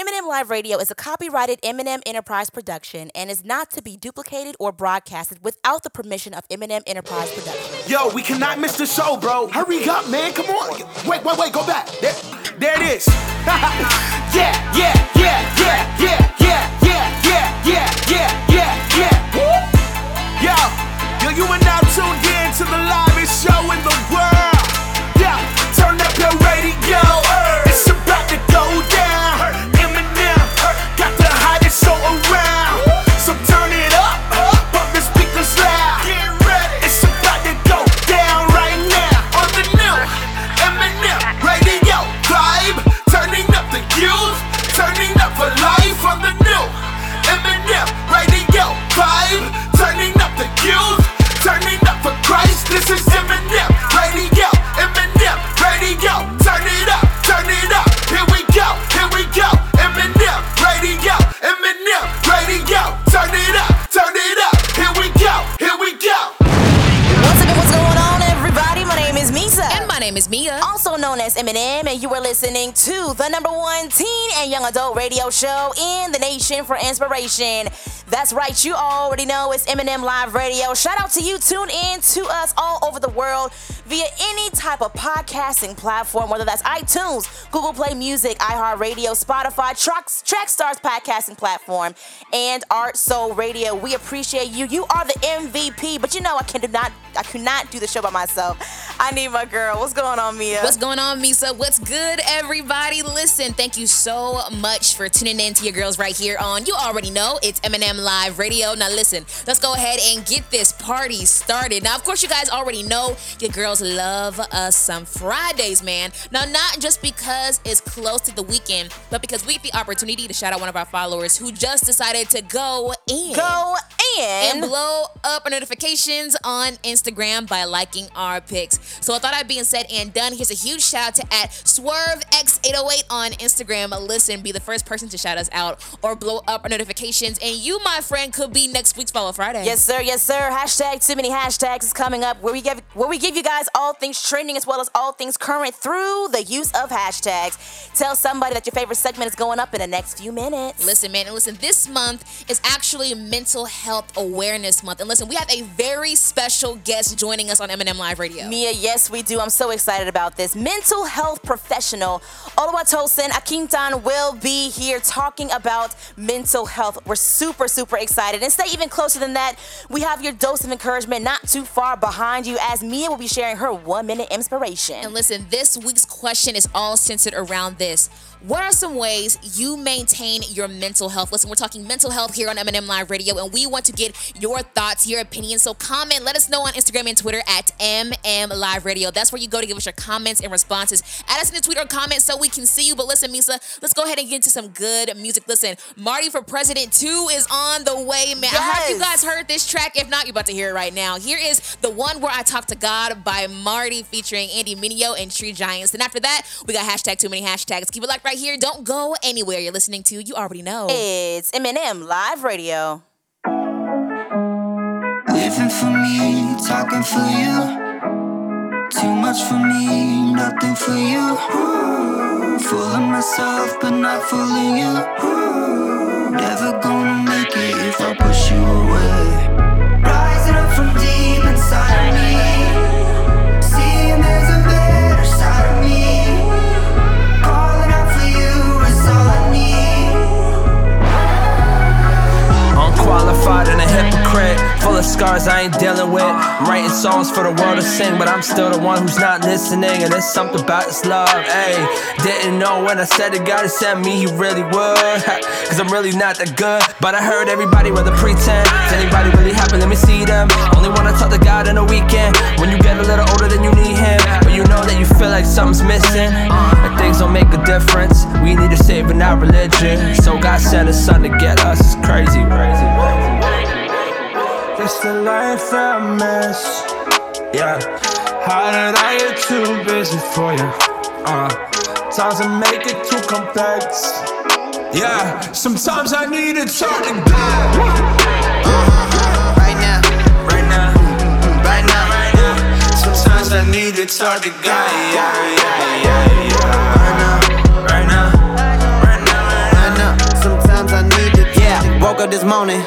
M&M Live Radio is a copyrighted M&M Enterprise production and is not to be duplicated or broadcasted without the permission of M&M Enterprise Productions. Yo, we cannot miss the show, bro. Hurry up, man. Come on. Wait, wait, wait. Go back. There, there it is. yeah, yeah, yeah, yeah, yeah, yeah, yeah, yeah, yeah, yeah, yeah! Yo, yo, you are now tuned in to the livest show in the world. Yeah, turn up your radio. My name is Meah. also known as Eminem, and you are listening to the number one teen and young adult radio show in the nation for inspiration. That's right, you already know it's M&M Live Radio. Shout out to you, tune in to us all over the world via any type of podcasting platform, whether that's iTunes, Google Play Music, iHeartRadio, Spotify, Tracks, Trackstars podcasting platform, and Art Soul Radio. We appreciate you. You are the MVP, but you know I can do not I could not do the show by myself. I need my girl. What's going on, Meah? What's going on, Meesa? What's good, everybody? Listen, thank you so much for tuning in to your girls right here on. You already know it's M&M Live Radio. Now, listen, let's go ahead and get this party started. Now, of course, you guys already know your girls love us some Fridays, man. Now, not just because it's close to the weekend, but because we get the opportunity to shout out one of our followers who just decided to go in. Go and blow up our notifications on Instagram by liking our pics. So I thought I'd being said and done. Here's a huge shout out to at SwerveX808 on Instagram. Listen, be the first person to shout us out or blow up our notifications. And you, my friend, could be next week's Follow Friday. Yes, sir. Yes, sir. Hashtag too many hashtags is coming up where we give where we give you guys all things trending as well as all things current through the use of hashtags. Tell somebody that your favorite segment is going up in the next few minutes. Listen, man, and listen, this month is actually Mental Health Awareness Month. And listen, we have a very special guest joining us on M&M Live Radio. Meah, yes, we do. I'm so excited about this. Mental health professional Oluwatosin Akintan will be here talking about mental health. We're super, super excited. And stay even closer than that, we have your dose of encouragement not too far behind you as Meah will be sharing her one minute inspiration. And listen, this week's question is all centered around this. What are some ways you maintain your mental health? Listen, we're talking mental health here on M&M Live Radio, and we want to get your thoughts, your opinions. So comment, let us know on Instagram and Twitter at MM Live Radio. That's where you go to give us your comments and responses. Add us in the tweet or comment so we can see you. But listen, Meesa, let's go ahead and get into some good music. Listen, Marty for President 2 is on the way, man. I hope you guys heard this track. If not, you're about to hear it right now. Here is the one where I talk to God by Marty featuring Andy Mineo and Tree Giants. And after that, we got hashtag too many hashtags. Keep it locked right here. Don't go anywhere. You're listening to, you already know. It's M&M Live Radio. Living for me, talking for you. Too much for me, nothing for you. Fooling myself, but not fooling you. Full of scars I ain't dealing with. I'm writing songs for the world to sing, but I'm still the one who's not listening. And there's something about this love, ayy. Didn't know when I said that God sent me, He really would. Cause I'm really not that good. But I heard everybody rather pretend. Is anybody really happy? Let me see them. Only wanna talk to God in the weekend. When you get a little older, then you need Him. But you know that you feel like something's missing. And things don't make a difference. We need to save in our religion. So God sent His Son to get us. It's crazy, crazy. It's the life I miss. Yeah. How did I get too busy for you? Uh, times I make it too complex. Yeah. Sometimes I need to talk to God. Right now, right now, right now, right now. Sometimes I need to talk to God. Yeah, yeah, yeah, yeah. Right now, right now, right now, right now. Sometimes I need to. Yeah, woke up this morning.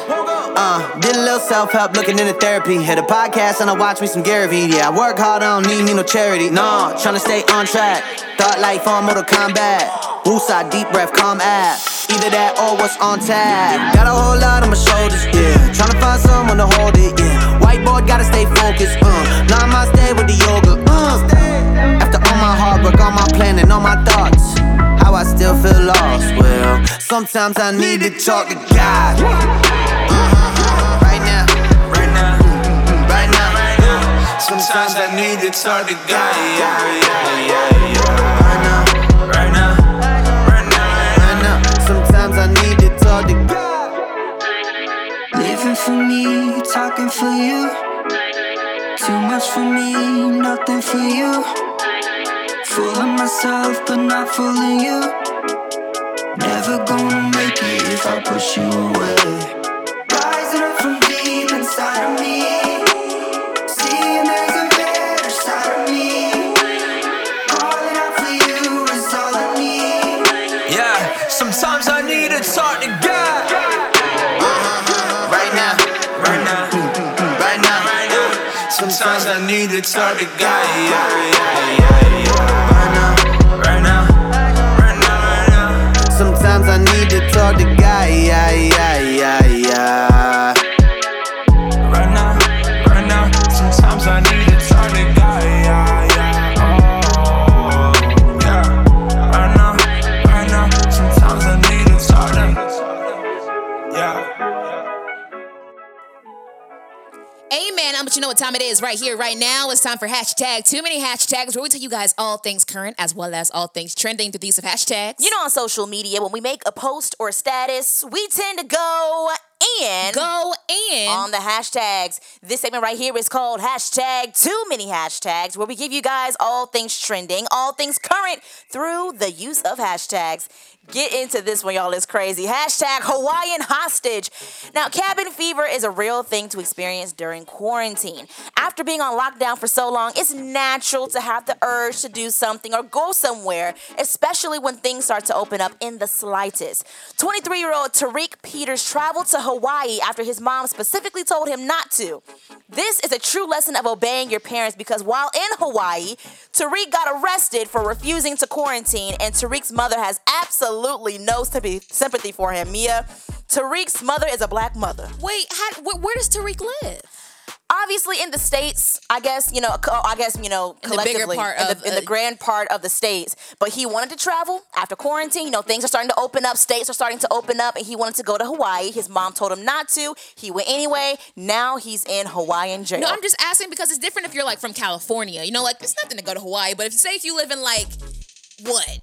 Uh, did a little self help looking into therapy. Hit a podcast and I watch me some Gary Vee. Yeah, I work hard, I don't need me no charity. No, tryna stay on track. Thought life on Mortal Kombat. Woosah, deep breath, calm app. Either that or what's on tap. Got a whole lot on my shoulders, yeah. Tryna find someone to hold it, yeah. Whiteboard, gotta stay focused, uh. Now I stay with the yoga, uh. After all my hard work, all my planning, all my thoughts. How I still feel lost, well, sometimes I need to talk to God. Sometimes I need to talk to God. Yeah, yeah, yeah, yeah. right now, Right now, right now, right now. Sometimes I need to talk to God. Living for me, talking for you. Too much for me, nothing for you. Fooling myself, but not fooling you. Never gonna make it if I push you away. I need to talk to God. Yeah, yeah, yeah, yeah. right now. Right now, right now, right now. Sometimes I need to talk to God. Yeah, what time it is right here, right now. It's time for hashtag too many hashtags where we tell you guys all things current as well as all things trending through the use of hashtags. You know, on social media, when we make a post or a status, we tend to go in. go in. on the hashtags. This segment right here is called hashtag too many hashtags, where we give you guys all things trending, all things current through the use of hashtags. Get into this one, y'all. It's crazy. Hashtag Hawaiian hostage. Now, cabin fever is a real thing to experience during quarantine. After being on lockdown for so long, it's natural to have the urge to do something or go somewhere, especially when things start to open up in the slightest. 23 year old Tariq Peters traveled to Hawaii after his mom specifically told him not to. This is a true lesson of obeying your parents because while in Hawaii, Tariq got arrested for refusing to quarantine, and Tariq's mother has absolutely no sympathy for him. Meah, Tariq's mother is a black mother. Wait, how, where does Tariq live? Obviously, in the states, I guess you know. co- I guess you know In the bigger collectively part in, of, the, in the uh, grand part of the states. But he wanted to travel after quarantine. You know, things are starting to open up. States are starting to open up, and he wanted to go to Hawaii. His mom told him not to. He went anyway. Now he's in Hawaiian jail. No, I'm just asking because it's different if you're like from California. You know, like it's nothing to go to Hawaii, but if you say if you live in like what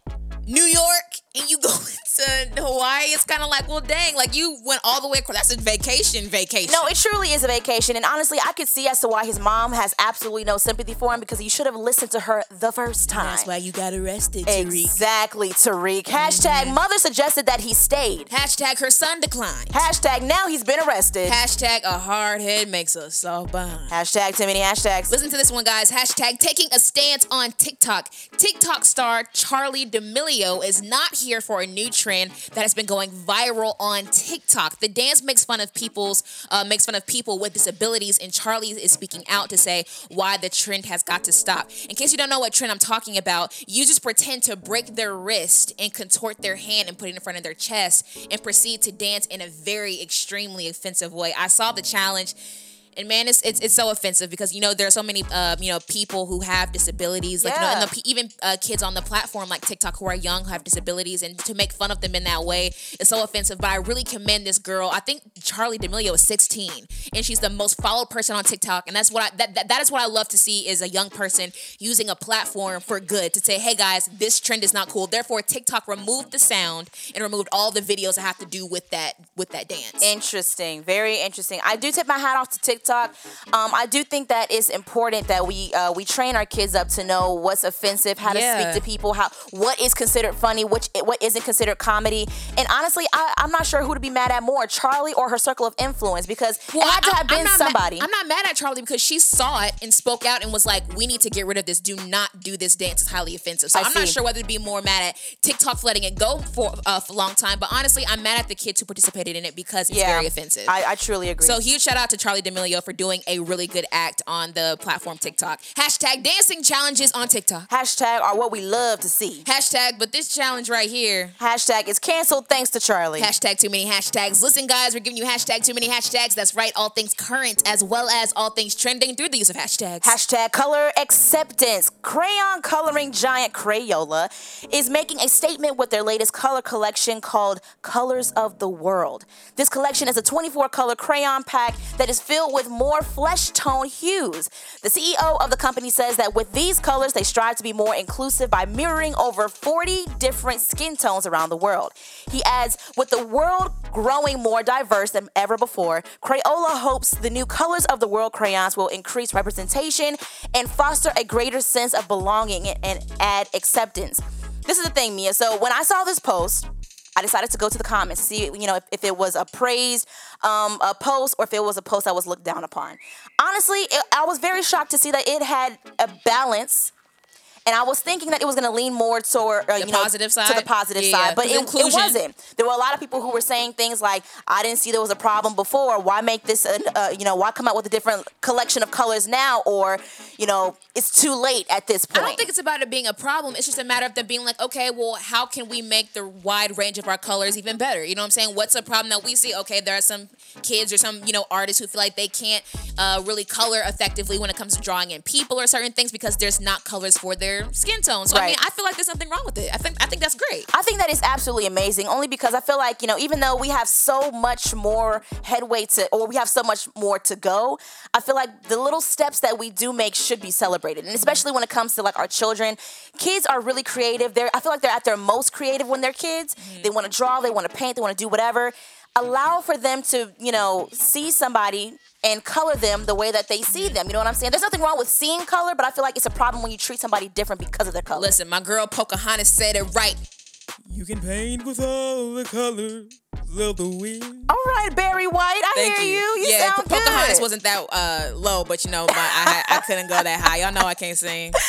New York and you go to Hawaii, it's kind of like, well, dang, like you went all the way across. That's a vacation, vacation. No, it truly is a vacation. And honestly, I could see as to why his mom has absolutely no sympathy for him because he should have listened to her the first time. that's why you got arrested, Tariq. Exactly, Tariq. Hashtag mm-hmm. mother suggested that he stayed. Hashtag her son declined. Hashtag now he's been arrested. Hashtag a hard head makes a soft bond. Hashtag too many hashtags. Listen to this one, guys. Hashtag taking a stance on TikTok. TikTok star Charli D'Amelio is not here for a new trend that has been going viral on TikTok. The dance makes fun of people's uh, makes fun of people with disabilities, and Charli is speaking out to say why the trend has got to stop. In case you don't know what trend I'm talking about, users pretend to break their wrist and contort their hand and put it in front of their chest and proceed to dance in a very extremely offensive way. I saw the challenge. And man, it's, it's it's so offensive because you know there are so many uh, you know people who have disabilities, like you know, and Yeah. the, even uh, kids on the platform like TikTok who are young who have disabilities, and to make fun of them in that way is so offensive. But I really commend this girl. I think Charli D'Amelio is 16, and she's the most followed person on TikTok, and that's what I that, that that is what I love to see is a young person using a platform for good to say, hey guys, this trend is not cool. Therefore, TikTok removed the sound and removed all the videos that have to do with that with that dance. Interesting, very interesting. I do tip my hat off to TikTok TikTok. Um, I do think that it's important that we uh, we train our kids up to know what's offensive, how to speak to people, how what is considered funny, which what isn't considered comedy. And honestly, I, I'm not sure who to be mad at more, Charli or her circle of influence, because it had to I- have been I'm somebody. Mad, I'm not mad at Charli because she saw it and spoke out and was like, "We need to get rid of this. Do not do this dance. It's highly offensive." So I I'm not sure whether to be more mad at TikTok for letting it go for, uh, for a long time, but honestly, I'm mad at the kids who participated in it because it's yeah, very offensive. I, I truly agree. so huge shout out to Charli D'Amelio for doing a really good act on the platform TikTok. Hashtag dancing challenges on TikTok. Hashtag are what we love to see. Hashtag, but this challenge right here. Hashtag is canceled thanks to Charli. Hashtag too many hashtags. Listen, guys, we're giving you hashtag too many hashtags. That's right, all things current as well as all things trending through the use of hashtags. Hashtag color acceptance. Crayon coloring giant Crayola is making a statement with their latest color collection called Colors of the World. This collection is a 24 color crayon pack that is filled with more flesh tone hues. The CEO of the company says that with these colors, they strive to be more inclusive by mirroring over 40 different skin tones around the world. He adds, with the world growing more diverse than ever before, Crayola hopes the new Colors of the World crayons will increase representation and foster a greater sense of belonging and add acceptance. This is the thing, Meah. So when I saw this post, I decided to go to the comments, see you know if, if it was a praise um, a post or if it was a post that was looked down upon. Honestly, it, I was very shocked to see that it had a balance. And I was thinking that it was going to lean more toward uh, The you know, positive to the positive Yeah, side, but it, it wasn't. There were a lot of people who were saying things like, "I didn't see there was a problem before. Why make this? Uh, you know, why come out with a different collection of colors now? Or, you know, it's too late at this point." I don't think it's about it being a problem. It's just a matter of them being like, okay, well, how can we make the wide range of our colors even better? You know what I'm saying? What's a problem that we see? Okay, there are some kids or some, you know, artists who feel like they can't uh, really color effectively when it comes to drawing in people or certain things because there's not colors for their skin tone. So I mean, I feel like there's nothing wrong with it. I think I think that's great. I think that is absolutely amazing, only because I feel like, you know, even though we have so much more headway to, or we have so much more to go, I feel like the little steps that we do make should be celebrated. And especially when it comes to like our children, kids are really creative. They're, I feel like they're at their most creative when they're kids. Mm-hmm. They want to draw, they want to paint, they want to do whatever. Allow for them to, you know, see somebody and color them the way that they see them. You know what I'm saying? There's nothing wrong with seeing color, but I feel like it's a problem when you treat somebody different because of their color. Listen, my girl Pocahontas said it right. You can paint with all the colors of the wind. All right, Barry White, I Thank hear you. you. You yeah, sound Pocahontas good. wasn't that uh, low, but you know, my, I, I couldn't go that high. Y'all know I can't sing.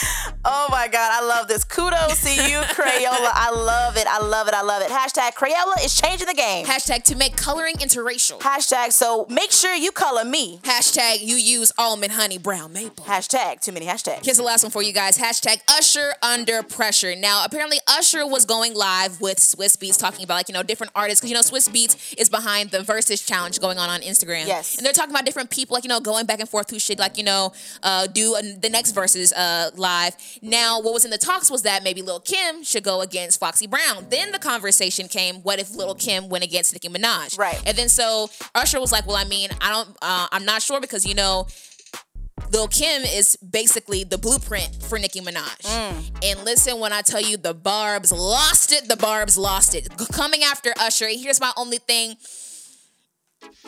Oh my God, I love this. Kudos to you, Crayola. I love it. I love it. I love it. Hashtag Crayola is changing the game. Hashtag to make coloring interracial. Hashtag so make sure you color me. Hashtag you use almond honey brown maple. Hashtag too many hashtags. Here's the last one for you guys. Hashtag Usher under pressure. Now, apparently, Usher was going live with Swizz Beatz, talking about like you know different artists because you know Swizz Beatz is behind the Verzuz challenge going on on Instagram. Yes. and they're talking about different people like you know going back and forth who should like you know uh, do uh, the next Verzuz uh, live. Now, what was in the talks was that maybe Lil Kim should go against Foxy Brown. Then the conversation came: what if Lil Kim went against Nicki Minaj? Right. And then so Usher was like, well, I mean, I don't, uh, I'm not sure because you know. Lil Kim is basically the blueprint for Nicki Minaj. Mm. And listen when I tell you the Barbz lost it, the Barbz lost it. Coming after Usher, here's my only thing.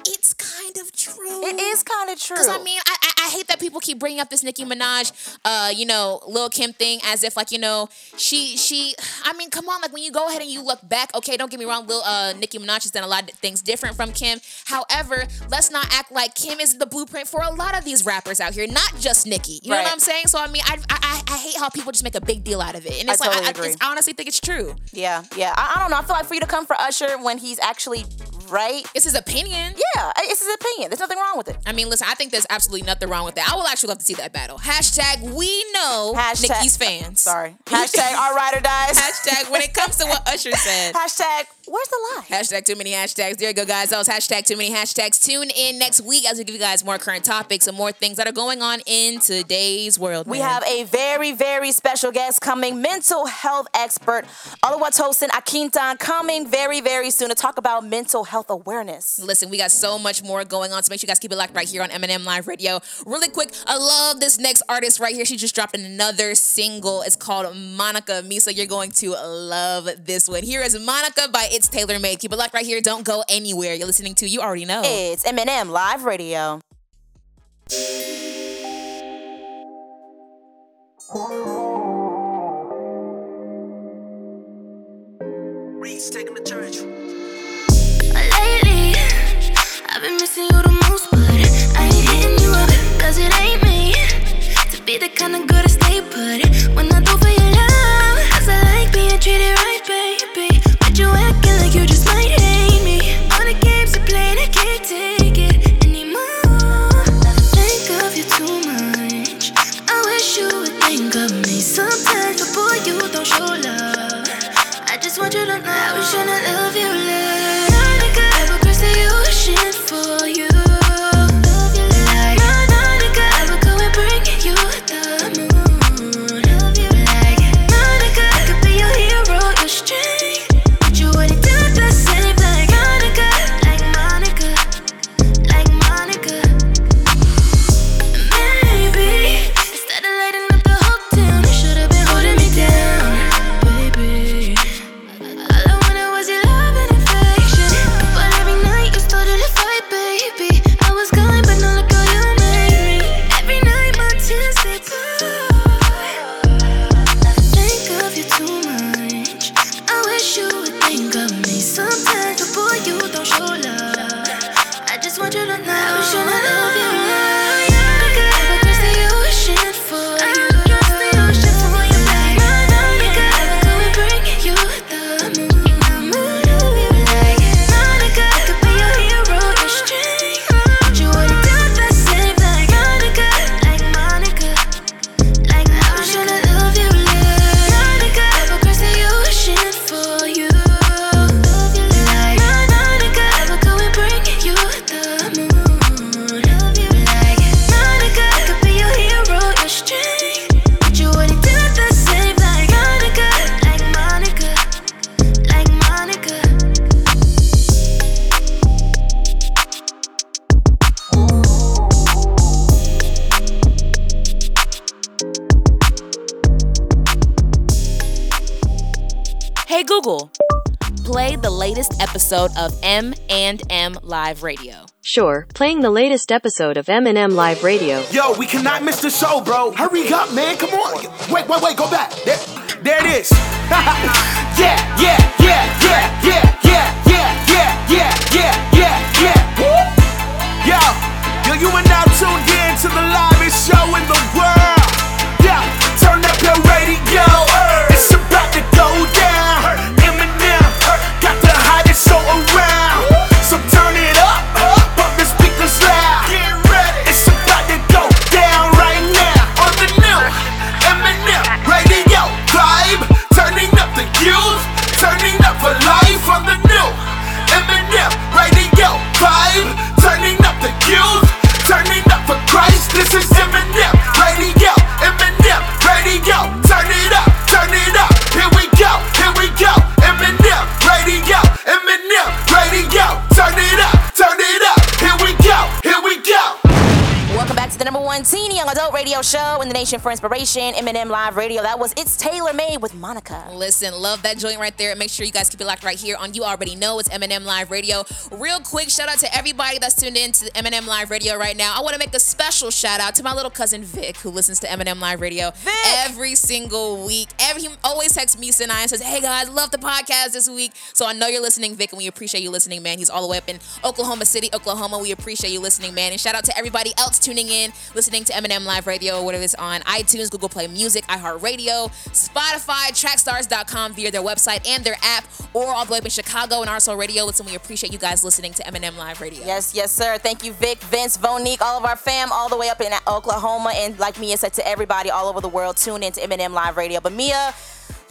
It's kind of true. It is kind of true. Because I mean, I, I I hate that people keep bringing up this Nicki Minaj, uh, you know, Lil Kim thing as if like you know she she. I mean, come on, like when you go ahead and you look back, okay, don't get me wrong, Lil uh, Nicki Minaj has done a lot of things different from Kim. However, let's not act like Kim is the blueprint for a lot of these rappers out here, not just Nicki. You know Right. what I'm saying? So I mean, I I, I- I hate how people just make a big deal out of it, and I it's like totally I, I honestly think it's true. yeah, yeah. I, I don't know. I feel like for you to come for Usher when he's actually right. It's his opinion. Yeah, it's his opinion. There's nothing wrong with it. I mean, listen, I think there's absolutely nothing wrong with that. I will actually love to see that battle. Hashtag we know Hashtag- Nicki's fans. Sorry. Hashtag our rider dies. Hashtag when it comes to what Usher said. Hashtag where's the lie? Hashtag too many hashtags. There you go, guys. That was hashtag too many hashtags. Tune in next week as we give you guys more current topics and more things that are going on in today's world. We man. have a very, very special guest coming, mental health expert Oluwatosin Akintan, coming very, very soon to talk about mental health awareness. Listen, we got so much more going on, so make sure you guys keep it locked right here on M&M Live Radio. Really quick, I love this next artist right here. She just dropped another single. It's called Monica Meesa. You're going to love this one. Here is Monica by ItsTaylorMade. Keep it locked right here. Don't go anywhere. You're listening to You Already Know. It's M&M Live Radio. Reed's taking the church. Lately, I've been missing you the most, but I ain't hitting you up, cause it ain't me. To be the kind of girl to stay put when I do for your love. Cause I like being treated right, baby. Hey Google, play the latest episode of M and M Live Radio. Sure, playing the latest episode of M&M Live Radio. Yo, we cannot miss the show, bro. Hurry up, man. Come on. Wait, wait, wait. Go back. There, there it is. yeah, yeah, yeah, yeah, yeah, yeah, yeah, yeah, yeah, yeah, yeah, yeah. Woo. Yo, yo, you are now tuned in to the livest show in the world. Yeah, turn up your radio. Mancini to the number one teen young adult radio show in the nation for inspiration, M&M Live Radio. That was ItsTaylorMade with Monica. Listen, love that joint right there. Make sure you guys keep it locked right here on You Already Know. It's M&M Live Radio. Real quick, shout out to everybody that's tuned in to M&M Live Radio right now. I want to make a special shout out to my little cousin Vic, who listens to M&M Live Radio every single week. Every he always texts me and I and says, "Hey guys, love the podcast this week." So I know you're listening, Vic, and we appreciate you listening, man. He's all the way up in Oklahoma City, Oklahoma. We appreciate you listening, man. And shout out to everybody else tuning in, listening to Live Radio, whether it's on iTunes, Google Play Music, iHeartRadio, Spotify, Trackstars.com via their website and their app, or all the way up in Chicago and RSL Radio. Listen, we appreciate you guys listening to M&M Live Radio. Yes, yes, sir. Thank you, Vic, Vince, Vonique, all of our fam, all the way up in Oklahoma, and like Meah said to everybody all over the world, tune in to M&M Live Radio. But Meah,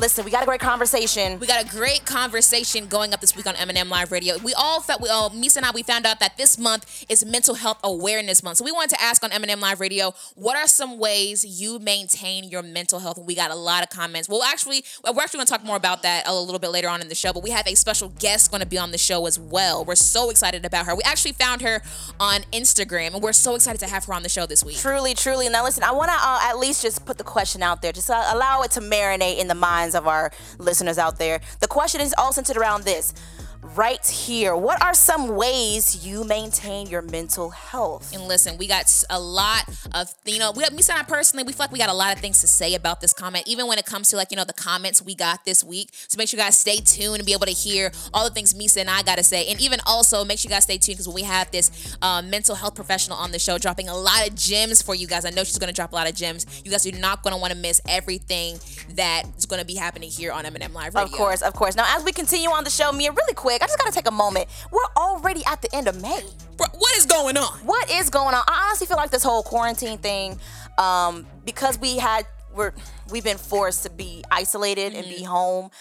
listen, we got a great conversation. We got a great conversation going up this week on M&M Live Radio. We all felt, we all, Meesa and I, we found out that this month is Mental Health Awareness Month. So we wanted to ask on M&M Live Radio, what are some ways you maintain your mental health? And we got a lot of comments. Well, actually, we're actually going to talk more about that a little bit later on in the show. But we have a special guest going to be on the show as well. We're so excited about her. We actually found her on Instagram, and we're so excited to have her on the show this week. Truly, truly. Now, listen, I want to uh, at least just put the question out there, just uh, allow it to marinate in the minds of our listeners out there. The question is all centered around this. Right here. What are some ways you maintain your mental health? And listen, we got a lot of, you know, we, me and I personally, we feel like we got a lot of things to say about this comment, even when it comes to like, you know, the comments we got this week. So make sure you guys stay tuned and be able to hear all the things Meesa and I got to say. And even also make sure you guys stay tuned because we have this uh, mental health professional on the show dropping a lot of gems for you guys, I know she's going to drop a lot of gems. You guys are not going to want to miss everything that is going to be happening here on M&M Live Radio. Of course, of course. Now, as we continue on the show, Meah, really quick, I just got to take a moment. We're already at the end of May. Bro, what is going on? What is going on? I honestly feel like this whole quarantine thing, um, because we had we're we've been forced to be isolated and Mm-hmm. be home.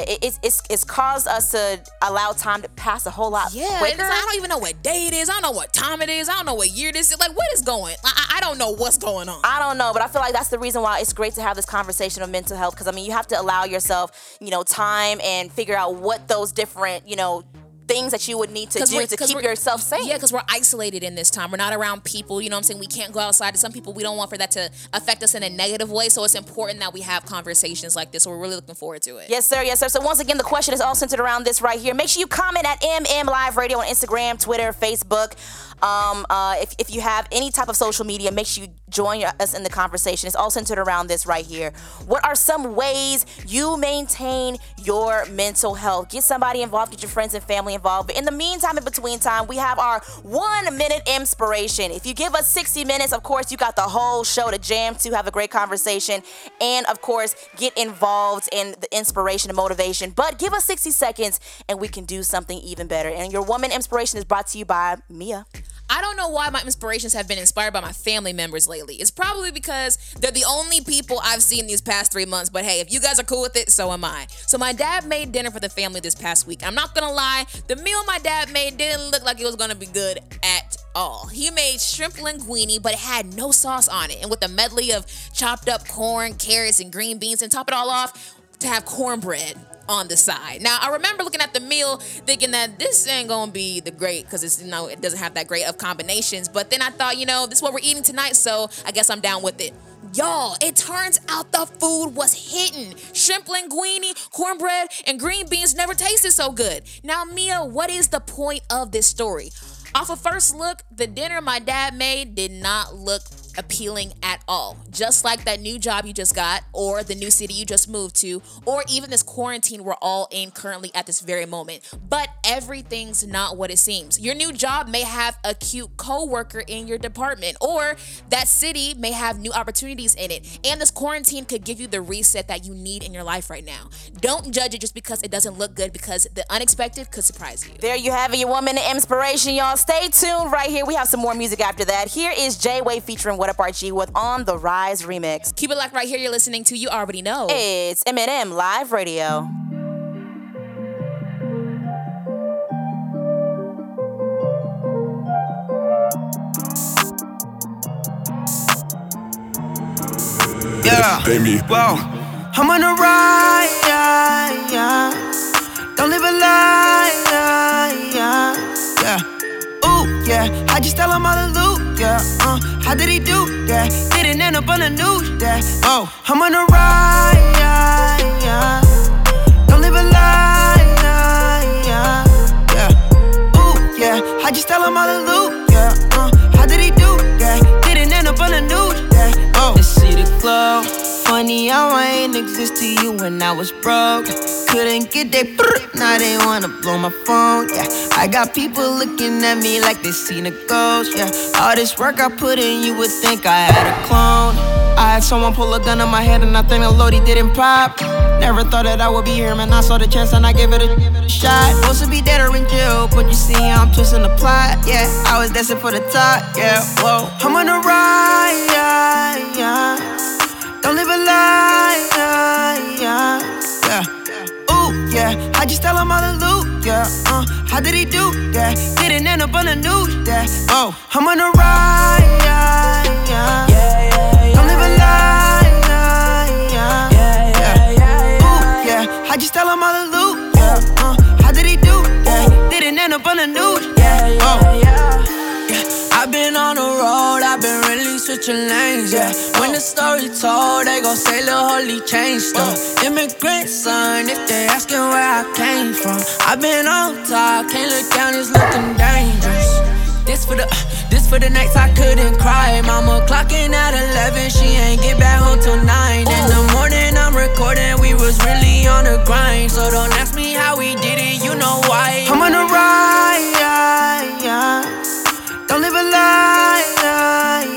Uh, it, it's it's it's caused us to allow time to pass a whole lot Yeah, quicker. I don't even know what day it is. I don't know what time it is. I don't know what year this is. Like, what is going? I, I- I don't know what's going on. I don't know, but I feel like that's the reason why it's great to have this conversation of mental health because I mean, you have to allow yourself, you know, time and figure out what those different, you know, things that you would need to do to keep yourself safe. Yeah, because we're isolated in this time. We're not around people. You know what I'm saying? We can't go outside. To Some people we don't want for that to affect us in a negative way. So it's important that we have conversations like this. So we're really looking forward to it. Yes, sir. Yes, sir. So once again, the question is all centered around this right here. Make sure you comment at MM Live Radio on Instagram, Twitter, Facebook. Um, uh, if, if you have any type of social media, make sure you join us in the conversation. It's all centered around this right here. What are some ways you maintain your mental health? Get somebody involved, get your friends and family involved. But in the meantime, in between time, we have our one minute inspiration. If you give us 60 minutes, of course, you got the whole show to jam to, have a great conversation, and of course, get involved in the inspiration and motivation. But give us 60 seconds and we can do something even better. And your woman inspiration is brought to you by Meah. I don't know why my inspirations have been inspired by my family members lately. It's probably because they're the only people I've seen these past three months. But hey, if you guys are cool with it, so am I. So my dad made dinner for the family this past week. I'm not gonna lie, the meal my dad made didn't look like it was gonna be good at all. He made shrimp linguine, but it had no sauce on it. And with a medley of chopped up corn, carrots, and green beans, and top it all off, to have cornbread on the side. Now I remember looking at the meal thinking that this ain't gonna be the great because it's you know it doesn't have that great of combinations. But then I thought, you know, this is what we're eating tonight, so I guess I'm down with it. Y'all, it turns out the food was hitting. Shrimp linguine, cornbread, and green beans never tasted so good. Now, Meah, what is the point of this story? Off a first look, the dinner my dad made did not look appealing at all. Just like that new job you just got, or the new city you just moved to, or even this quarantine we're all in currently at this very moment. But everything's not what it seems. Your new job may have a cute coworker in your department, or that city may have new opportunities in it. And this quarantine could give you the reset that you need in your life right now. Don't judge it just because it doesn't look good, because the unexpected could surprise you. There you have it, your woman inspiration, y'all. Stay tuned right here. We have some more music after that. Here is Jay-Way featuring WHATUPRG with On the Rise remix. Keep it locked right here. You're listening to You Already Know. It's M&M Live Radio. Yeah. Baby. Whoa. I'm on a ride. Don't live a lie. I just tell him all the loot. Yeah. Uh, how did he do that? Didn't end up on the news. Yeah. Oh, I'm on a ride. Don't live a lie. Yeah. Ooh, yeah. I just tell him all the loot. Yeah. Uh, how did he do that? Didn't end up on the news. Yeah. Oh. Let's see the glow. Funny how I ain't exist to you when I was broke. Couldn't get that brr, now they wanna blow my phone. Yeah, I got people looking at me like they seen a ghost. Yeah, all this work I put in, you would think I had a clone. I had someone pull a gun on my head and I think the Lord he didn't pop. Never thought that I would be here, man. I saw the chance and I gave it a shot. Supposed to be dead or in jail, but you see I'm twisting the plot. Yeah, I was destined for the top. Yeah, whoa, I'm on a ride. Yeah, yeah. Don't live a lie, yeah, yeah. Ooh, yeah. I just tell him all the loot, yeah. Uh, how did he do that? Didn't end up on the news, yeah. Oh, I'm on a ride, yeah, yeah. Don't live a lie, yeah, yeah. Yeah, yeah. Ooh, yeah. I just tell him all the loot, yeah. Uh, how did he do that? Didn't end up on the news, yeah. Oh, yeah. I've been on the road, I've been really switching lanes, yeah. When the story told, they gon' say Lil Holy changed them. Immigrant son, if they asking where I came from. i been on top, can't look down, it's looking dangerous. This for the, this for the nights I couldn't cry. Mama clocking at 11, she ain't get back home till 9. In the morning I'm recording, we was really on the grind. So don't ask me how we did it, you know why. I'm on the ride. Don't live a lie,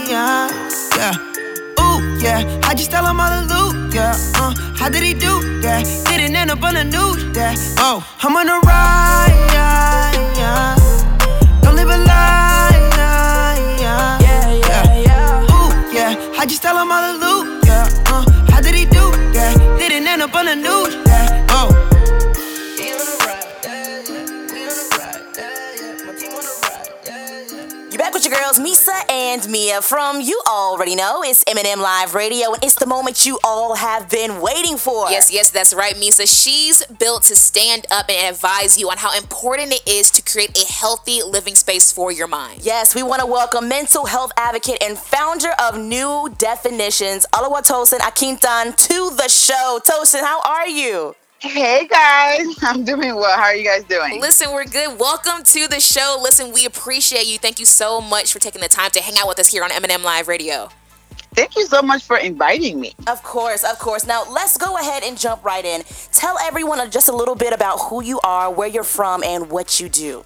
yeah, yeah. Ooh, yeah. I just tell him all the loot, yeah. Uh, how did he do, yeah? Didn't end up on the news, yeah. Oh, I'm on the ride, yeah, yeah. Don't live a lie, yeah, yeah, yeah, yeah. Ooh, yeah. I just tell him all the loot, yeah. Uh, how did he do, yeah? Didn't end up on the news, yeah. Back with your girls, Meesa and Meah from You Already Know. It's M&M Live Radio, and it's the moment you all have been waiting for. Yes, yes, that's right, Meesa. She's built to stand up and advise you on how important it is to create a healthy living space for your mind. Yes, we want to welcome mental health advocate and founder of New Definitions, Oluwatosin Akintan, to the show. Tosin, how are you? Hey guys, I'm doing well. How are you guys doing? Listen, we're good. Welcome to the show. Listen, we appreciate you. Thank you so much for taking the time to hang out with us here on M&M Live Radio. Thank you so much for inviting me. Of course, of course. Now, let's go ahead and jump right in. Tell everyone just a little bit about who you are, where you're from, and what you do.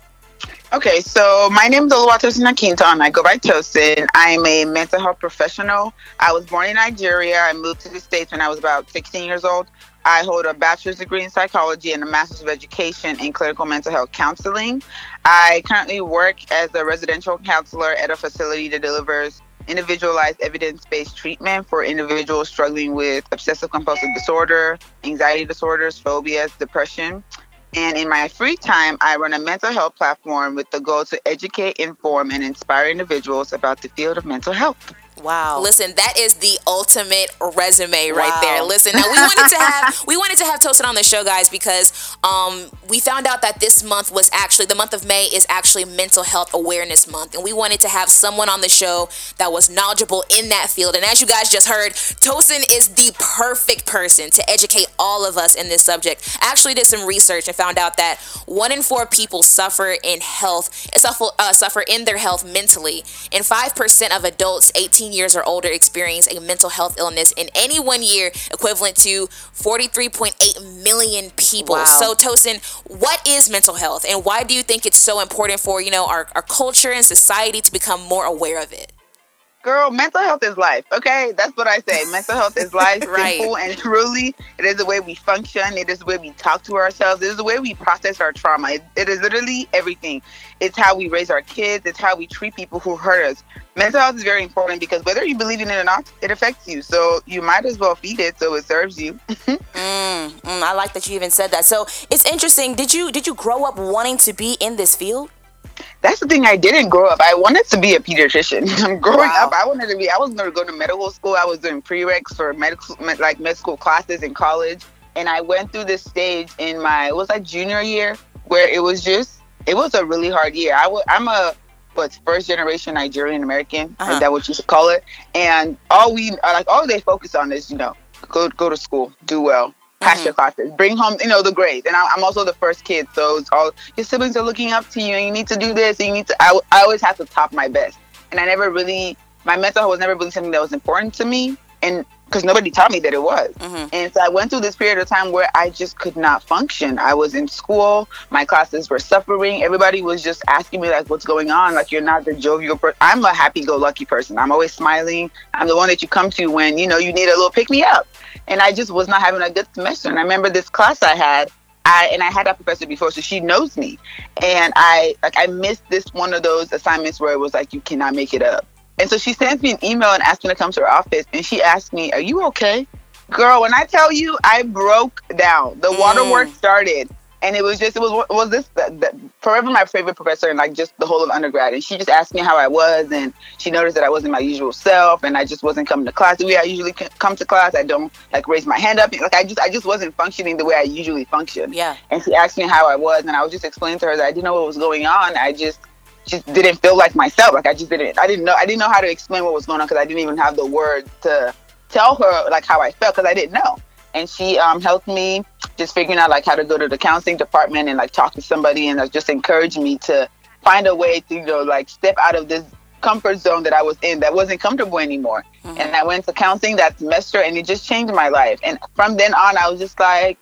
Okay, so my name is Oluwatosin Akintan. I go by Tosin. I'm a mental health professional. I was born in Nigeria. I moved to the States when I was about 16 years old. I hold a bachelor's degree in psychology and a master's of education in clinical mental health counseling. I currently work as a residential counselor at a facility that delivers individualized evidence based treatment for individuals struggling with obsessive compulsive disorder, anxiety disorders, phobias, depression. And in my free time, I run a mental health platform with the goal to educate, inform, and inspire individuals about the field of mental health. Wow. Listen, that is the ultimate resume right wow. there. Listen, now we wanted to have we wanted to have Tosin on the show, guys, because um, we found out that this month was actually the month of May is actually Mental Health Awareness Month, and we wanted to have someone on the show that was knowledgeable in that field. And as you guys just heard, Tosin is the perfect person to educate all of us in this subject. I actually did some research and found out that one in four people suffer in health suffer uh, suffer in their health mentally, and five percent of adults 18 18 years or older experience a mental health illness in any one year, equivalent to 43.8 million people. Wow. So, Tosin, what is mental health, and why do you think it's so important for you know our, our culture and society to become more aware of it? Girl, mental health is life. Okay, that's what I say. Mental health is life, right. simple and truly. It is the way we function. It is the way we talk to ourselves. It is the way we process our trauma. it, it is literally everything. It's how we raise our kids. It's how we treat people who hurt us. Mental health is very important because whether you believe in it or not, it affects you. So you might as well feed it so it serves you. mm, mm, I like that you even said that. So it's interesting. Did you did you grow up wanting to be in this field? That's the thing I didn't grow up. I wanted to be a pediatrician. Growing wow. up, I wanted to be. I was going to go to medical school. I was doing prereqs for medical, like med school classes in college, and I went through this stage in my it was like junior year where it was just it was a really hard year. I w- I'm a what's first generation Nigerian American. Uh-huh. Is that what you should call it? And all we like all they focus on is you know go go to school, do well, pass mm-hmm. your classes, bring home, you know, the grades. And I, am also the first kid, so it's all your siblings are looking up to you, and you need to do this, and you need to. I, I always have to top my best, and I never really, my mental health was never really something that was important to me, and because nobody taught me that it was. Mm-hmm. And so I went through this period of time where I just could not function. I was in school, my classes were suffering. Everybody was just asking me like, "What's going on? Like you're not the jovial person." I'm a happy-go-lucky person. I'm always smiling. I'm the one that you come to when you know you need a little pick me up and I just was not having a good semester. And I remember this class I had, I and I had that professor before, so she knows me. And I like I missed this one of those assignments where it was like you cannot make it up. And so she sends me an email and asks me to come to her office, and she asked me, "Are you okay?" Girl, when I tell you I broke down, the mm. waterworks started and it was just it was was this the, the, forever my favorite professor and like just the whole of undergrad and she just asked me how i was and she noticed that i wasn't my usual self and i just wasn't coming to class the way i usually come to class i don't like raise my hand up like i just i just wasn't functioning the way i usually function yeah and she asked me how i was and i was just explaining to her that i didn't know what was going on i just just didn't feel like myself. Like I just didn't. I didn't know. I didn't know how to explain what was going on because I didn't even have the words to tell her like how I felt because I didn't know. And she um, helped me just figuring out like how to go to the counseling department and like talk to somebody and like, just encourage me to find a way to you know like step out of this comfort zone that I was in that wasn't comfortable anymore. Mm-hmm. And I went to counseling that semester and it just changed my life. And from then on, I was just like,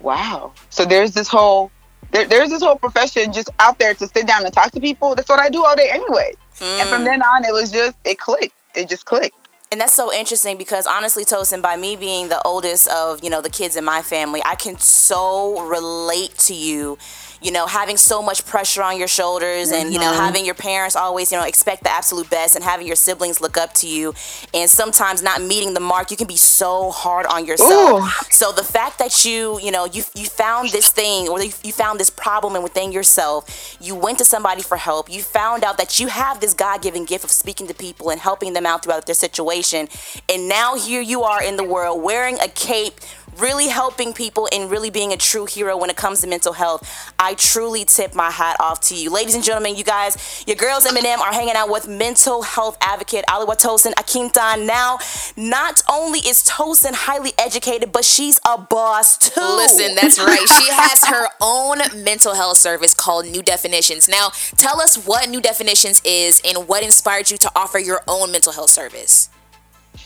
wow. So there's this whole there, there's this whole profession just out there to sit down and talk to people. That's what I do all day anyway. And from Mm. then on, it was just it clicked. It just clicked. And that's so interesting because honestly, Tosin, by me being the oldest of, you know, the kids in my family, I can so relate to you, you know, having so much pressure on your shoulders and, you know, Mhm. having your parents always, you know, expect the absolute best and having your siblings look up to you and sometimes not meeting the mark, you can be so hard on yourself. Ooh. So the fact that you, you know, you you found this thing or you, found this problem and within yourself, you went to somebody for help. You found out that you have this God-given gift of speaking to people and helping them out throughout their situation. And now here you are in the world wearing a cape, really helping people and really being a true hero when it comes to mental health. I truly tip my hat off to you. Ladies and gentlemen, you guys, your girls M&M are hanging out with mental health advocate Oluwatosin Akintan. Now, not only is Tosin highly educated, but she's a boss too. Listen, that's right. She has her own mental health service called New Definitions. Now, tell us what New Definitions is and what inspired you to offer your own mental health service.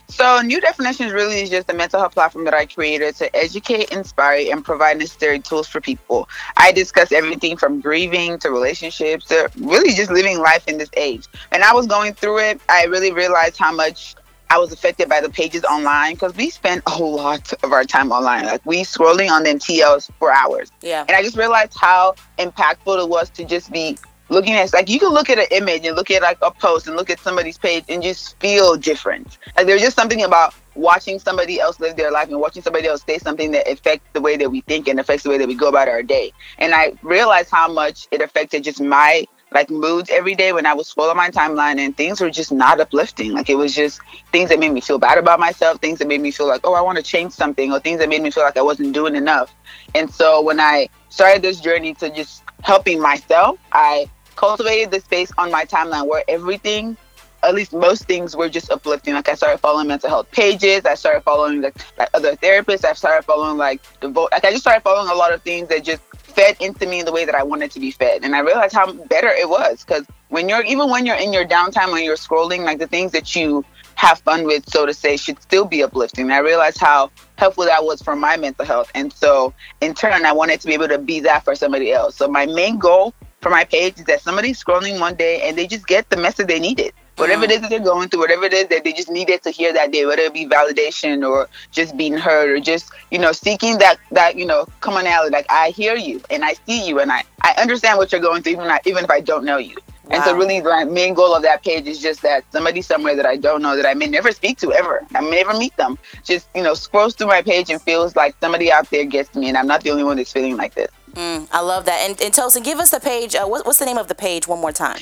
So, New Definitions really is just a mental health platform that I created to educate, inspire, and provide necessary tools for people. I discuss everything from grieving to relationships to really just living life in this age. And I was going through it, I really realized how much I was affected by the pages online because we spend a lot of our time online. Like we scrolling on them TLs for hours. Yeah. And I just realized how impactful it was to just be looking at like you can look at an image and look at like a post and look at somebody's page and just feel different. Like there's just something about watching somebody else live their life and watching somebody else say something that affects the way that we think and affects the way that we go about our day. And I realized how much it affected just my like moods every day when I was scrolling my timeline and things were just not uplifting. Like it was just things that made me feel bad about myself, things that made me feel like, oh, I want to change something, or things that made me feel like I wasn't doing enough. And so when I started this journey to just helping myself, I cultivated the space on my timeline where everything at least most things were just uplifting. Like I started following mental health pages. I started following like, like other therapists. I started following like the vote. Like I just started following a lot of things that just fed into me in the way that I wanted to be fed. And I realized how better it was because when you're even when you're in your downtime when you're scrolling, like the things that you have fun with, so to say, should still be uplifting. And I realized how helpful that was for my mental health. And so in turn, I wanted to be able to be that for somebody else. So my main goal for my page is that somebody's scrolling one day and they just get the message they needed. Whatever it is that they're going through, whatever it is that they just needed to hear that day, whether it be validation or just being heard or just, you know, seeking that that, you know, commonality. Like I hear you and I see you and I, I understand what you're going through even I, even if I don't know you. And so really the main goal of that page is just that somebody somewhere that I don't know that I may never speak to ever. I may never meet them. Just, you know, scrolls through my page and feels like somebody out there gets me and I'm not the only one that's feeling like this. Mm, I love that. And, and Tosin, give us the page. Uh, what, what's the name of the page one more time?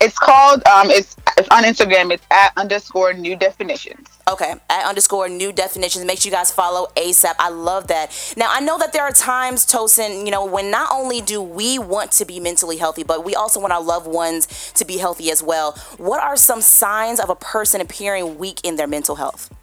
It's called um it's, it's on Instagram, it's at underscore new definitions. Okay, at underscore new definitions. Make sure you guys follow ASAP. I love that. Now, I know that there are times, Tosin, you know, when not only do we want to be mentally healthy, but we also want our loved ones to be healthy as well. What are some signs of a person appearing weak in their mental health?